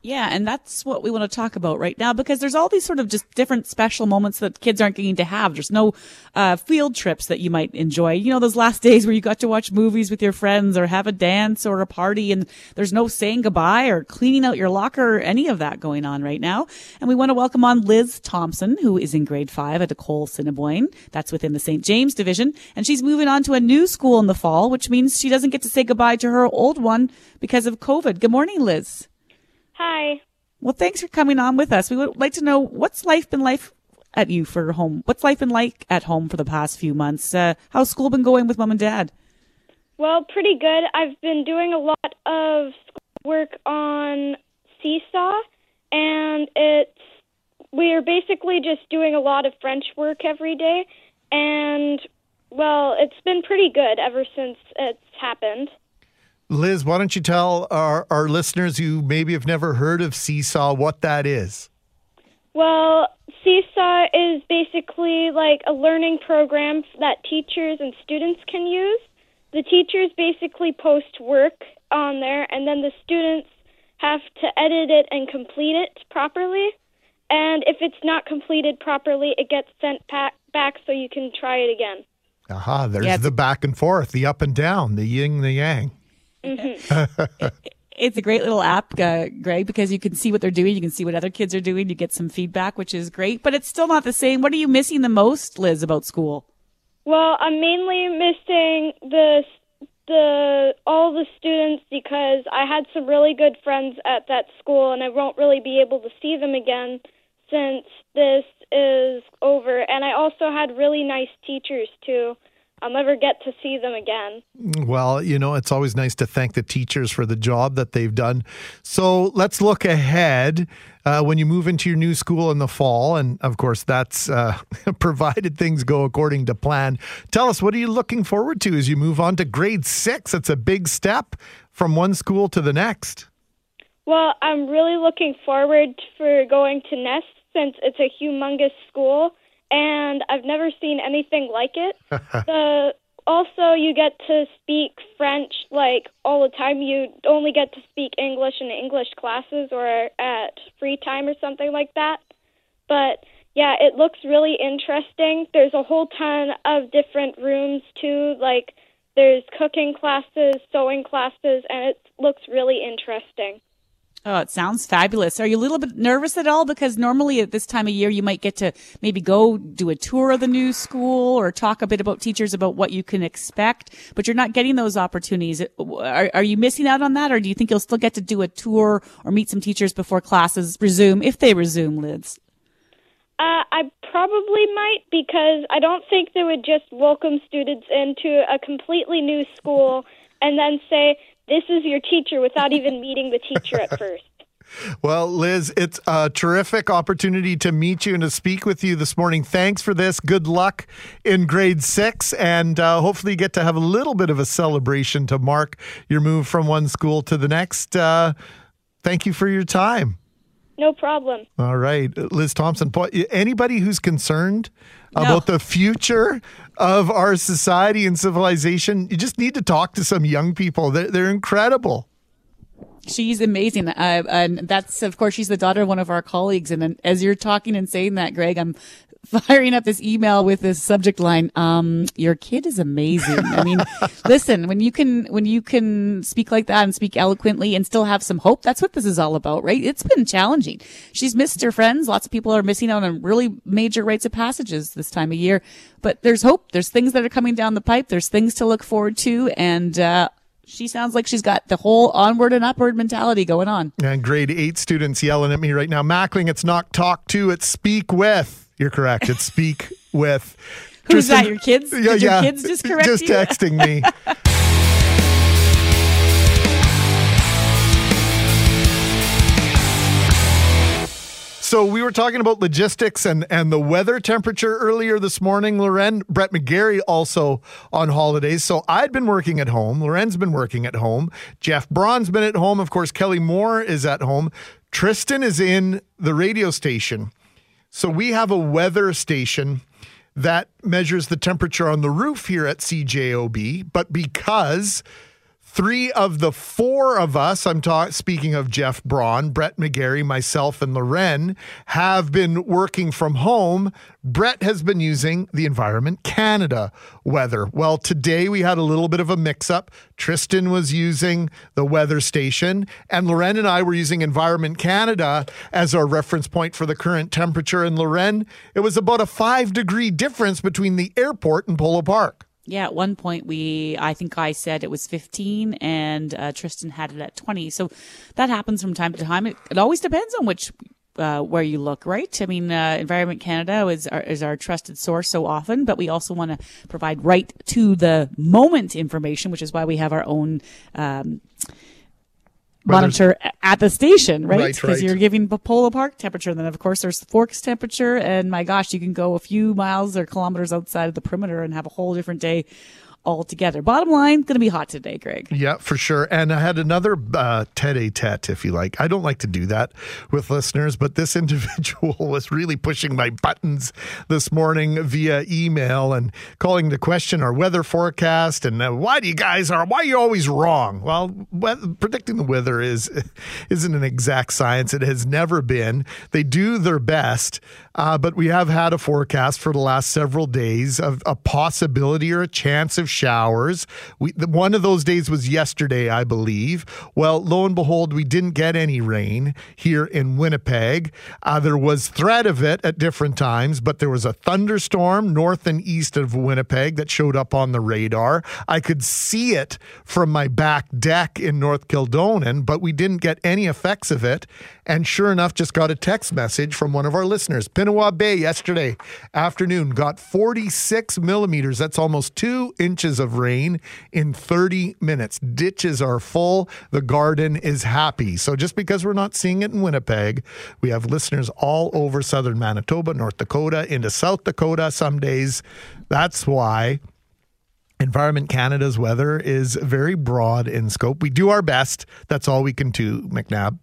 Yeah, and that's what we want to talk about right now because there's all these sort of just different special moments that kids aren't getting to have. There's no uh, field trips that you might enjoy. You know, those last (laughs) days where you got to watch movies with your friends or have a dance or a party and there's no saying goodbye or cleaning out your locker or any of that going on right now. And we want to welcome on Liz Thompson, who is in grade five at Ecole Assiniboine. That's within the St. James division. And she's moving on to a new school in the fall, which means she doesn't get to say goodbye to her old one because of COVID. Good morning, Liz. Hi. Well, thanks for coming on with us. We would like to know what's life been like at you for home. What's life been like at home for the past few months? Uh, how's school been going with mom and dad? Well, pretty good. I've been doing a lot of work on Seesaw, and it's we're basically just doing a lot of French work every day, and well, it's been pretty good ever since it's happened. Liz, why don't you tell our, our listeners who maybe have never heard of Seesaw what that is? Well, Seesaw is basically like a learning program that teachers and students can use. The teachers basically post work on there, and then the students have to edit it and complete it properly. And if it's not completed properly, it gets sent back, back so you can try it again. Aha, there's yeah, the back and forth, the up and down, the yin, the yang. (laughs) It's a great little app, uh, Greg, because you can see what they're doing. You can see what other kids are doing. You get some feedback, which is great, but it's still not the same. What are you missing the most, Liz, about school? Well, I'm mainly missing the the all the students because I had some really good friends at that school, and I won't really be able to see them again since this is over. And I also had really nice teachers too. I'll never get to see them again. Well, you know, it's always nice to thank the teachers for the job that they've done. So let's look ahead uh, when you move into your new school in the fall. And of course, that's uh, (laughs) provided things go according to plan. Tell us, what are you looking forward to as you move on to grade six? It's a big step from one school to the next. Well, I'm really looking forward for going to Ness since it's a humongous school and I've never seen anything like it. (laughs) the also you get to speak French like all the time. You only get to speak English in English classes or at free time or something like that. But yeah, it looks really interesting. There's a whole ton of different rooms too. Like there's cooking classes, sewing classes, and it looks really interesting. Oh, it sounds fabulous. Are you a little bit nervous at all? Because normally at this time of year, you might get to maybe go do a tour of the new school or talk a bit about teachers about what you can expect, but you're not getting those opportunities. Are, are you missing out on that? Or do you think you'll still get to do a tour or meet some teachers before classes resume, if they resume, Liz? Uh, I probably might because I don't think they would just welcome students into a completely new school and then say, this is your teacher without even meeting the teacher at first. (laughs) Well, Liz, it's a terrific opportunity to meet you and to speak with you this morning. Thanks for this. Good luck in grade six, and uh, hopefully, you get to have a little bit of a celebration to mark your move from one school to the next. Uh, thank you for your time. No problem. All right, Liz Thompson. Anybody who's concerned no. about the future of our society and civilization, you just need to talk to some young people. They're, they're incredible. She's amazing. Uh, and that's, of course, she's the daughter of one of our colleagues. And as you're talking and saying that, Greg, I'm firing up this email with this subject line. Um, your kid is amazing. I mean, (laughs) listen, when you can, when you can speak like that and speak eloquently and still have some hope, that's what this is all about, right? It's been challenging. She's missed her friends. Lots of people are missing out on really major rites of passages this time of year, but there's hope. There's things that are coming down the pipe. There's things to look forward to. And, uh, she sounds like she's got the whole onward and upward mentality going on. And grade eight students yelling at me right now. Mackling, it's not talk to, it's speak with. You're correct. It's speak (laughs) with. Who's Tristan, that? Your kids? Yeah, Did yeah. Your kids just correct Just you? texting me. (laughs) So we were talking about logistics and, and the weather temperature earlier this morning, Loren. Brett McGarry also on holidays. So I'd been working at home. Loren's been working at home. Jeff Braun's been at home. Of course, Kelly Moore is at home. Tristan is in the radio station. So we have a weather station that measures the temperature on the roof here at CJOB. But because Three of the four of us, I'm ta- speaking of Jeff Braun, Brett McGarry, myself, and Loren, have been working from home. Brett has been using the Environment Canada weather. Well, today we had a little bit of a mix up. Tristan was using the weather station, and Loren and I were using Environment Canada as our reference point for the current temperature. And Loren, it was about a five degree difference between the airport and Polo Park. Yeah, at one point we, I think I said it was 15 and uh, Tristan had it at 20. So that happens from time to time. It, it always depends on which, uh, where you look, right? I mean, uh, Environment Canada is our, is our trusted source so often, but we also want to provide right to the moment information, which is why we have our own, um, monitor at the station, right? Because right, right. you're giving the Polo Park temperature. And then, of course, there's the Forks temperature. And my gosh, you can go a few miles or kilometers outside of the perimeter and have a whole different day altogether. Bottom line, going to be hot today, Greg. Yeah, for sure. And I had another uh, tete-a-tete, if you like. I don't like to do that with listeners, but this (laughs) individual was really pushing my buttons this morning via email and calling to question our weather forecast and uh, why do you guys are why are you always wrong? Well, predicting the weather is (laughs) isn't an exact science. It has never been. They do their best, uh, but we have had a forecast for the last several days of a possibility or a chance of showers. We, one of those days was yesterday, I believe. Well, lo and behold, we didn't get any rain here in Winnipeg. Uh, there was threat of it at different times, but there was a thunderstorm north and east of Winnipeg that showed up on the radar. I could see it from my back deck in North Kildonan, but we didn't get any effects of it. And sure enough, just got a text message from one of our listeners. Pinawa Bay yesterday afternoon got 46 millimeters. That's almost two inches of rain in 30 minutes. Ditches are full. The garden is happy. So just because we're not seeing it in Winnipeg, we have listeners all over southern Manitoba, North Dakota, into South Dakota some days. That's why Environment Canada's weather is very broad in scope. We do our best. That's all we can do, McNabb.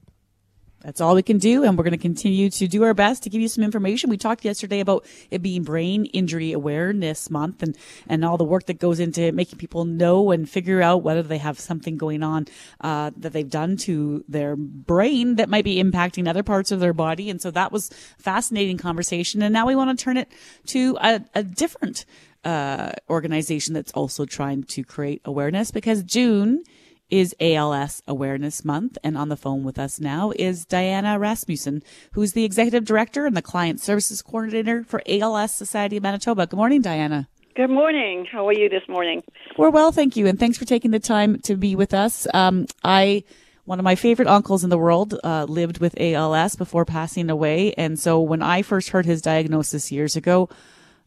That's all we can do, and we're going to continue to do our best to give you some information. We talked yesterday about it being Brain Injury Awareness Month, and and all the work that goes into making people know and figure out whether they have something going on uh, that they've done to their brain that might be impacting other parts of their body. And so that was fascinating conversation. And now we want to turn it to a, a different uh, organization that's also trying to create awareness because June is ALS Awareness Month. And on the phone with us now is Diana Rasmussen, who's the Executive Director and the Client Services Coordinator for ALS Society of Manitoba. Good morning, Diana. Good morning. How are you this morning? We're well, thank you. And thanks for taking the time to be with us. Um, I one of my favorite uncles in the world uh, lived with ALS before passing away. And so when I first heard his diagnosis years ago,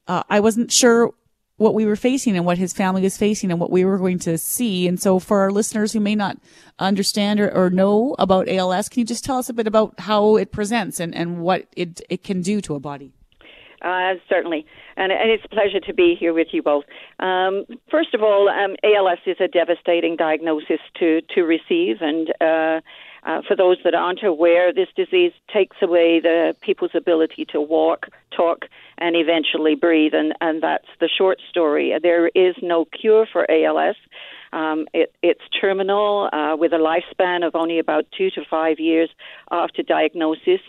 uh, I wasn't sure what we were facing and what his family is facing and what we were going to see. And so for our listeners who may not understand or, or know about ALS, can you just tell us a bit about how it presents and, and what it, it can do to a body? Uh, certainly, and, and, it's a pleasure to be here with you both. Um, first of all, um, ALS is a devastating diagnosis to to receive, and uh, uh, for those that aren't aware, this disease takes away the people's ability to walk, talk, and eventually breathe, and and that's the short story. There is no cure for ALS. Um, it, it's terminal uh, with a lifespan of only about two to five years after diagnosis.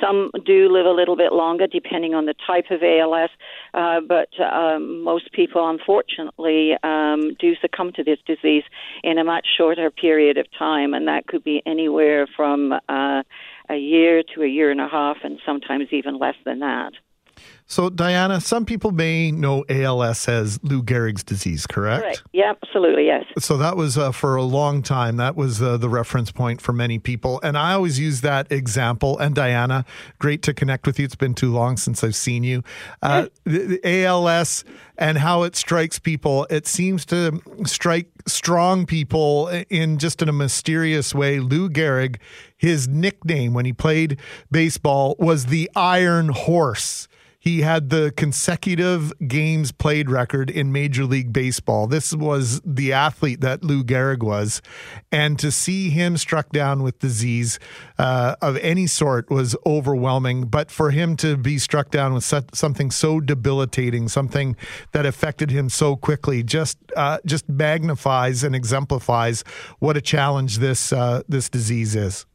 Some do live a little bit longer depending on the type of ALS, uh, but um, most people, unfortunately, um, do succumb to this disease in a much shorter period of time, and that could be anywhere from uh, a year to a year and a half, and sometimes even less than that. So, Diana, some people may know ALS as Lou Gehrig's disease, correct? Right. Yeah, absolutely, yes. So that was uh, for a long time. That was uh, the reference point for many people, and I always use that example. And Diana, great to connect with you. It's been too long since I've seen you. Uh, the, the ALS and how it strikes people. It seems to strike strong people in just in a mysterious way. Lou Gehrig, his nickname when he played baseball was the Iron Horse. He had the consecutive games played record in Major League Baseball. This was the athlete that Lou Gehrig was. And to see him struck down with disease uh, of any sort was overwhelming. But for him to be struck down with something so debilitating, something that affected him so quickly, just uh, just magnifies and exemplifies what a challenge this uh, this disease is.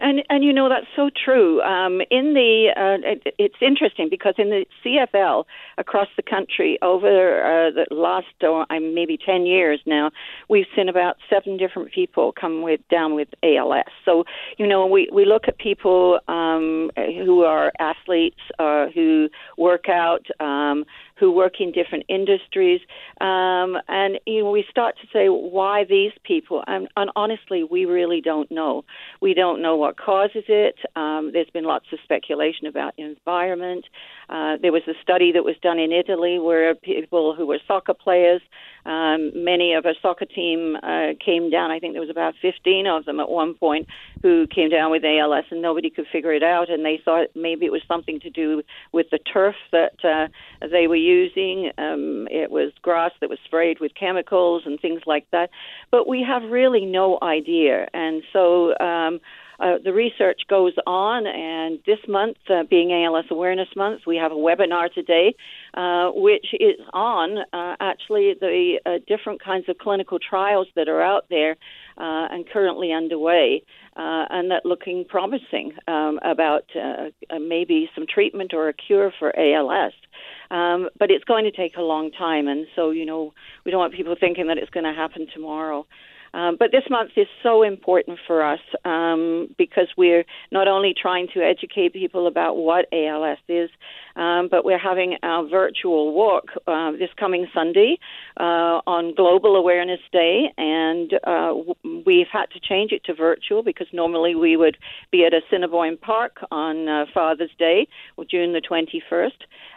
And and you know that's so true. Um, in the uh, it, it's interesting because in the CFL across the country over uh, the last or uh, maybe ten years now, we've seen about seven different people come with down with ALS. So you know we we look at people um, who are athletes uh, who work out. Um, who work in different industries, um, and you know, we start to say why these people. And, and, honestly, we really don't know. We don't know what causes it. Um, there's been lots of speculation about environment. Uh, there was a study that was done in Italy where people who were soccer players, um, many of a soccer team uh, came down. I think there was about 15 of them at one point who came down with ALS, and nobody could figure it out. And they thought maybe it was something to do with the turf that uh, they were using. Um, it was grass that was sprayed with chemicals and things like that. But we have really no idea. And so um, uh, the research goes on, and this month, uh, being ALS Awareness Month, we have a webinar today, uh, which is on uh, actually the uh, different kinds of clinical trials that are out there uh, and currently underway, and that looking promising um, about maybe some treatment or a cure for ALS. Um, but it's going to take a long time, and so you know we don't want people thinking that it's going to happen tomorrow. Um, but this month is so important for us um, because we're not only trying to educate people about what ALS is, um, but we're having our virtual walk uh, this coming Sunday uh, on Global Awareness Day, and uh, we've had to change it to virtual because normally we would be at Assiniboine Park on uh, Father's Day, June the 21st.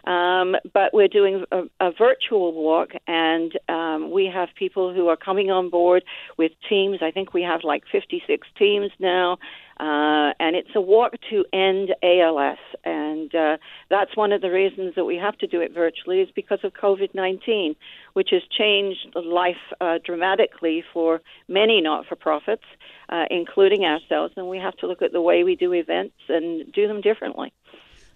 Um, but we're doing a, a virtual walk, and um, we have people who are coming on board with teams. I think we have like 56 teams now. Uh, and it's a walk to end ALS, and uh, that's one of the reasons that we have to do it virtually is because of COVID-19, which has changed life uh, dramatically for many not-for-profits, uh, including ourselves, and we have to look at the way we do events and do them differently.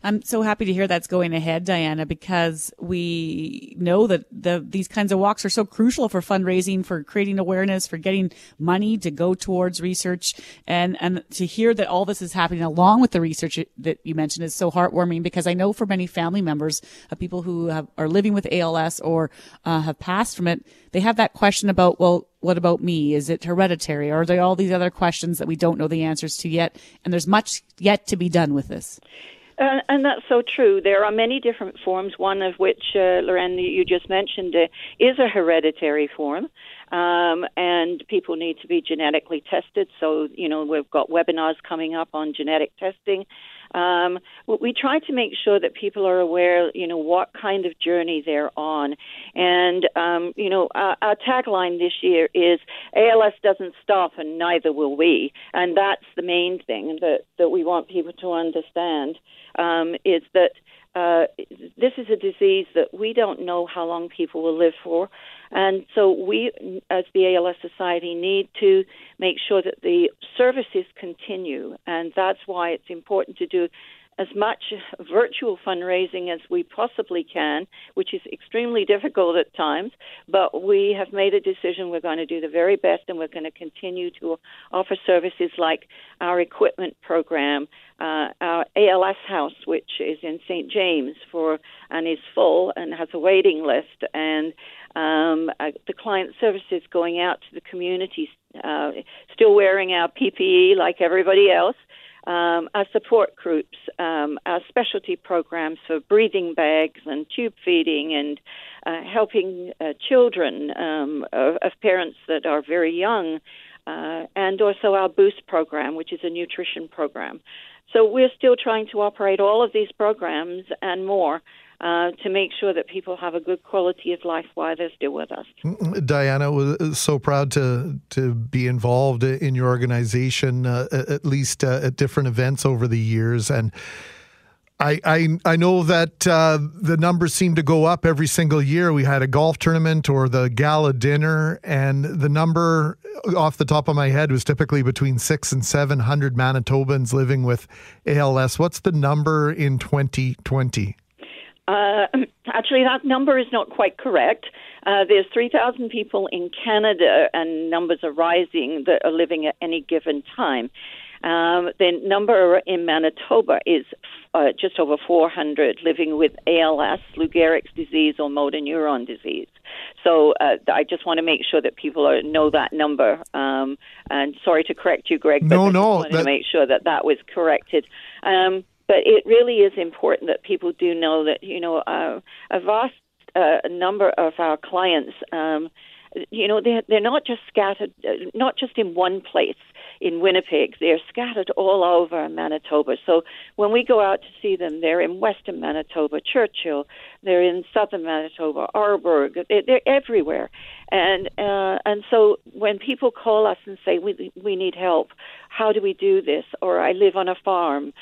I'm so happy to hear that's going ahead, Diana, because we know that the, these kinds of walks are so crucial for fundraising, for creating awareness, for getting money to go towards research. And, and to hear that all this is happening along with the research that you mentioned is so heartwarming because I know for many family members of people who have, are living with ALS or uh, have passed from it, they have that question about, well, what about me? Is it hereditary? Or are there all these other questions that we don't know the answers to yet? And there's much yet to be done with this. Uh, and that's so true. There are many different forms, one of which, uh, Loren, you just mentioned, uh, is a hereditary form. Um, and people need to be genetically tested. So, you know, we've got webinars coming up on genetic testing. Um, we try to make sure that people are aware, you know, what kind of journey they're on. And, um, you know, our, our tagline this year is ALS doesn't stop and neither will we. And that's the main thing that, that we want people to understand um, is that uh, this is a disease that we don't know how long people will live for. And so we, as the ALS Society, need to make sure that the services continue. And that's why it's important to do as much virtual fundraising as we possibly can, which is extremely difficult at times. But we have made a decision we're going to do the very best and we're going to continue to offer services like our equipment program, uh, our ALS house, which is in St. James for and is full and has a waiting list, and um, uh, the client services going out to the community, uh, still wearing our PPE like everybody else um, our support groups, um, our specialty programs for breathing bags and tube feeding and uh, helping uh, children um, of, of, parents that are very young, uh, and also our Boost program, which is a nutrition program. So we're still trying to operate all of these programs and more uh, to make sure that people have a good quality of life while they're still with us. Diana was so proud to to be involved in your organization, uh, at least uh, at different events over the years, and. I, I, I know that uh, the numbers seem to go up every single year. We had a golf tournament or the gala dinner, and the number off the top of my head was typically between six and seven hundred Manitobans living with ALS. What's the number in 2020? Uh, (clears throat) actually, that number is not quite correct. Uh, there's 3,000 people in Canada, and numbers are rising that are living at any given time. Um, the number in Manitoba is uh, just over 400 living with ALS, Lou Gehrig's disease, or motor neuron disease. So uh, I just want to make sure that people are, know that number. Um, and sorry to correct you, Greg, but no, I no, wanted that... to make sure that that was corrected. Um, but it really is important that people do know that you know uh, a vast uh, number of our clients. Um, you know, they're, they're not just scattered, uh, not just in one place in Winnipeg. They're scattered all over Manitoba. So when we go out to see them, they're in western Manitoba, Churchill. They're in southern Manitoba, Arborg. They're, they're everywhere. And uh, and so when people call us and say we we need help, how do we do this? Or I live on a farm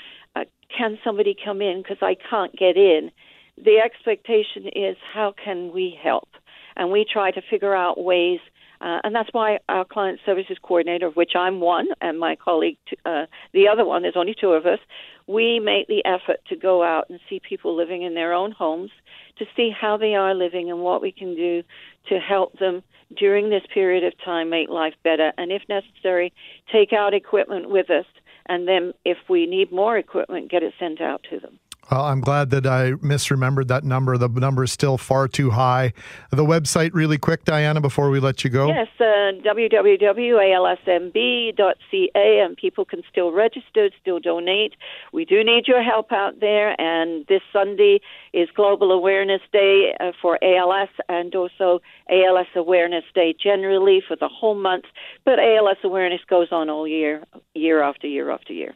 can somebody come in because I can't get in? The expectation is how can we help? And we try to figure out ways, uh, and that's why our client services coordinator, of which I'm one, and my colleague, uh, the other one, there's only two of us, we make the effort to go out and see people living in their own homes to see how they are living and what we can do to help them during this period of time make life better, and if necessary, take out equipment with us and then if we need more equipment, get it sent out to them. Well, I'm glad that I misremembered that number. The number is still far too high. The website, really quick, Diana, before we let you go. Yes, uh, www.alsmb.ca, and people can still register, still donate. We do need your help out there, and this Sunday is Global Awareness Day uh, for ALS and also ALS Awareness Day generally for the whole month. But ALS awareness goes on all year, year after year after year.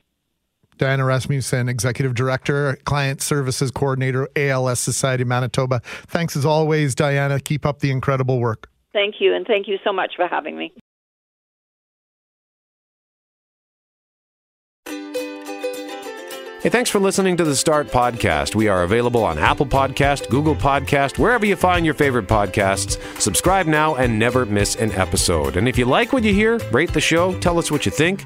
Diana Rasmussen, Executive Director, Client Services Coordinator, ALS Society Manitoba. Thanks as always, Diana. Keep up the incredible work. Thank you, and thank you so much for having me. Hey, thanks for listening to the Start Podcast. We are available on Apple Podcast, Google Podcast, wherever you find your favorite podcasts. Subscribe now and never miss an episode. And if you like what you hear, rate the show, tell us what you think.